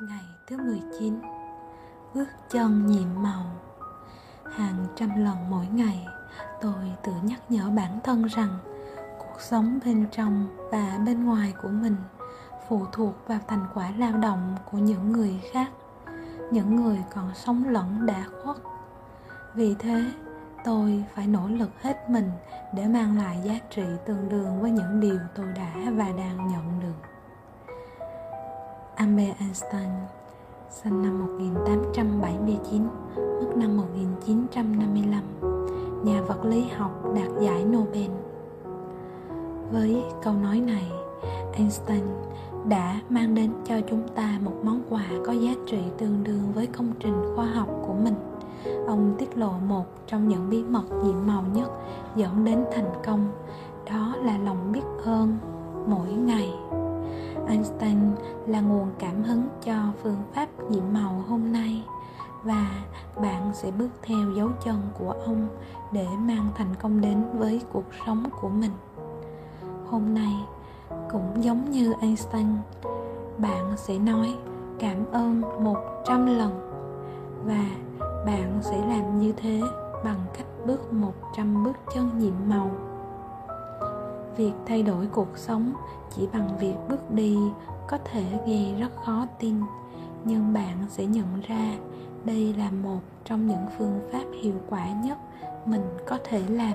Ngày thứ 19 Bước chân nhiệm màu. Hàng trăm lần mỗi ngày, Tôi tự nhắc nhở bản thân rằng Cuộc sống bên trong và bên ngoài của mình Phụ thuộc vào thành quả lao động của những người khác, Những người còn sống lẫn đã khuất. Vì thế, tôi phải nỗ lực hết mình để mang lại giá trị tương đương với những điều tôi đã và đang nhận. Albert Einstein sinh năm 1879, mất năm 1955, nhà vật lý học đạt giải Nobel. Với câu nói này, Einstein đã mang đến cho chúng ta một món quà có giá trị tương đương với công trình khoa học của mình. Ông tiết lộ một trong những bí mật nhiệm màu nhất dẫn đến thành công, đó là lòng biết là nguồn cảm hứng cho phương pháp nhiệm màu hôm nay. Và bạn sẽ bước theo dấu chân của ông để mang thành công đến với cuộc sống của mình. Hôm nay cũng giống như Einstein, bạn sẽ nói cảm ơn một trăm lần. Và bạn sẽ làm như thế bằng cách bước một trăm bước chân nhiệm màu việc thay đổi cuộc sống chỉ bằng việc bước đi có thể nghe rất khó tin, nhưng bạn sẽ nhận ra đây là một trong những phương pháp hiệu quả nhất mình có thể làm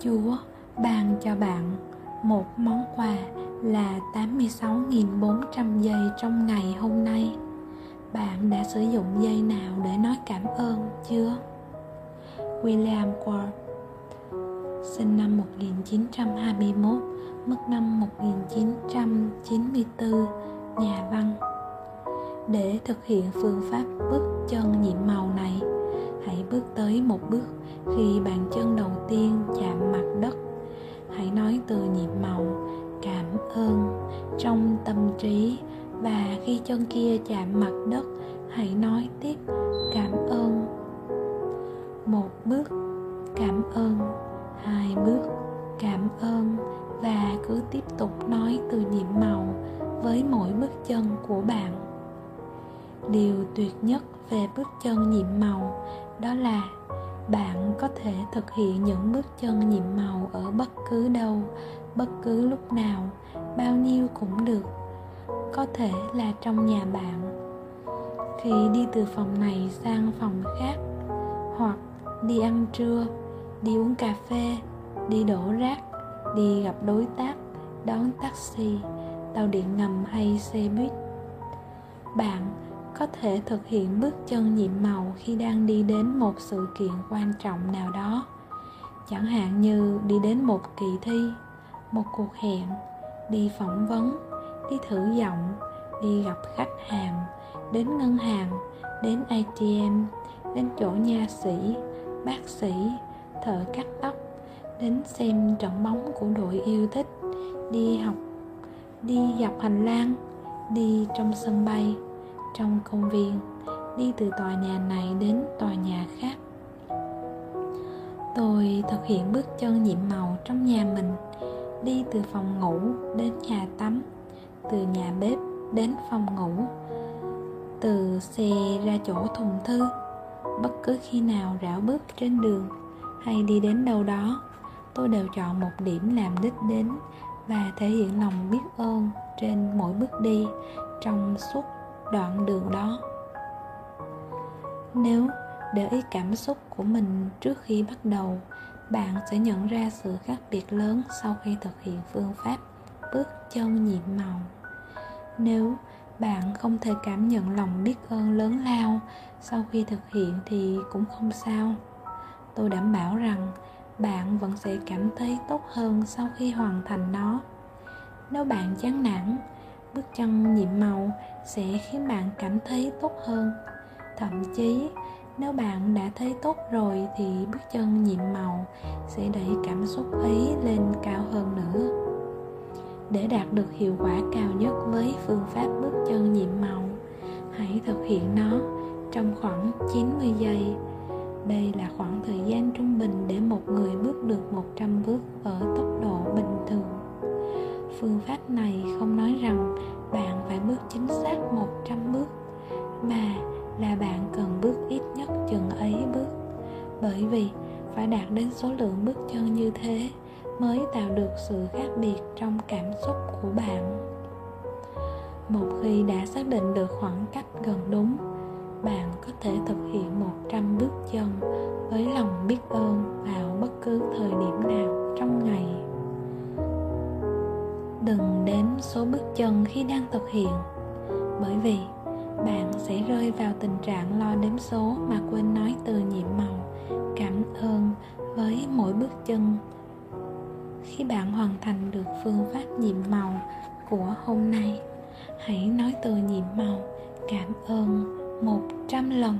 Chúa ban cho bạn một món quà là 86.400 giây trong ngày hôm nay. Bạn đã sử dụng giây nào để nói cảm ơn chưa? William Ward sinh năm 1921, mất năm 1994, nhà văn. Để thực hiện phương pháp bước chân nhiệm màu này, hãy bước tới một bước khi bàn chân đầu tiên chạm mặt đất. Hãy nói từ nhiệm màu cảm ơn trong tâm trí và khi chân kia chạm mặt đất, hãy nói tiếp cảm ơn. Một bước cảm ơn hai bước, cảm ơn và cứ tiếp tục nói từ nhiệm màu với mỗi bước chân của bạn. Điều tuyệt nhất về bước chân nhiệm màu đó là bạn có thể thực hiện những bước chân nhiệm màu ở bất cứ đâu, bất cứ lúc nào, bao nhiêu cũng được, có thể là trong nhà bạn. Khi đi từ phòng này sang phòng khác hoặc đi ăn trưa đi uống cà phê, đi đổ rác, đi gặp đối tác, đón taxi, tàu điện ngầm hay xe buýt. Bạn có thể thực hiện bước chân nhiệm màu khi đang đi đến một sự kiện quan trọng nào đó. Chẳng hạn như đi đến một kỳ thi, một cuộc hẹn, đi phỏng vấn, đi thử giọng, đi gặp khách hàng, đến ngân hàng, đến atm đến chỗ nha sĩ, bác sĩ thợ cắt tóc, đến xem trận bóng của đội yêu thích, đi học, đi dọc hành lang, đi trong sân bay, trong công viên, đi từ tòa nhà này đến tòa nhà khác. Tôi thực hiện bước chân nhiệm màu trong nhà mình, đi từ phòng ngủ đến nhà tắm, từ nhà bếp đến phòng ngủ, từ xe ra chỗ thùng thư. Bất cứ khi nào rảo bước trên đường hay đi đến đâu đó, tôi đều chọn một điểm làm đích đến và thể hiện lòng biết ơn trên mỗi bước đi trong suốt đoạn đường đó. Nếu để ý cảm xúc của mình trước khi bắt đầu, bạn sẽ nhận ra sự khác biệt lớn sau khi thực hiện phương pháp bước chân nhiệm màu. Nếu bạn không thể cảm nhận lòng biết ơn lớn lao sau khi thực hiện thì cũng không sao tôi đảm bảo rằng bạn vẫn sẽ cảm thấy tốt hơn sau khi hoàn thành nó. Nếu bạn chán nản, bước chân nhiệm màu sẽ khiến bạn cảm thấy tốt hơn. Thậm chí, nếu bạn đã thấy tốt rồi thì bước chân nhiệm màu sẽ đẩy cảm xúc ấy lên cao hơn nữa. Để đạt được hiệu quả cao nhất với phương pháp bước chân nhiệm màu, hãy thực hiện nó trong khoảng 90 giây đây là khoảng thời gian trung bình để một người bước được 100 bước ở tốc độ bình thường. phương pháp này không nói rằng bạn phải bước chính xác 100 bước, mà là bạn cần bước ít nhất chừng ấy bước bởi vì phải đạt đến số lượng bước chân như thế mới tạo được sự khác biệt trong cảm xúc của bạn một khi đã xác định được khoảng cách gần đúng bạn có thể thực hiện 100 bước chân với lòng biết ơn vào bất cứ thời điểm nào trong ngày. Đừng đếm số bước chân khi đang thực hiện, bởi vì bạn sẽ rơi vào tình trạng lo đếm số mà quên nói từ nhiệm màu, cảm ơn với mỗi bước chân. Khi bạn hoàn thành được phương pháp nhiệm màu của hôm nay, hãy nói từ nhiệm màu, cảm ơn một trăm lần.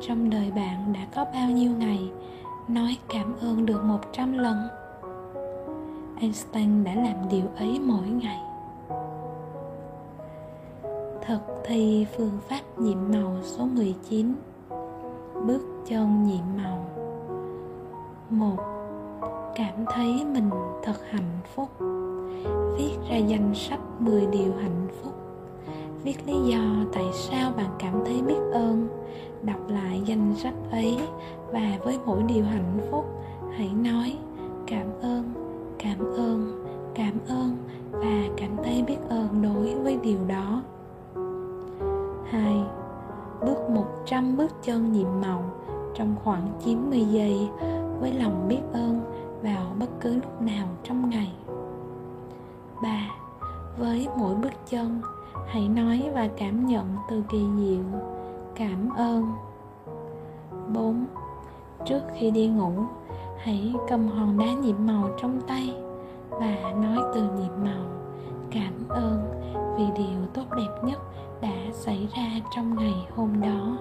Trong đời bạn đã có bao nhiêu ngày nói cảm ơn được một trăm lần? Einstein đã làm điều ấy mỗi ngày. Thực thi phương pháp nhiệm màu số 19 bước chân nhiệm màu. Một. Cảm thấy mình thật hạnh phúc. Viết ra danh sách 10 điều hạnh phúc viết lý do tại sao bạn cảm thấy biết ơn đọc lại danh sách ấy và với mỗi điều hạnh phúc hãy nói cảm ơn cảm ơn cảm ơn và cảm thấy biết ơn đối với điều đó 2. Bước 100 bước chân nhiệm màu trong khoảng 90 giây với lòng biết ơn vào bất cứ lúc nào trong ngày 3. Với mỗi bước chân, hãy nói và cảm nhận từ kỳ diệu cảm ơn 4. Trước khi đi ngủ, hãy cầm hòn đá nhịp màu trong tay và nói từ nhịp màu cảm ơn vì điều tốt đẹp nhất đã xảy ra trong ngày hôm đó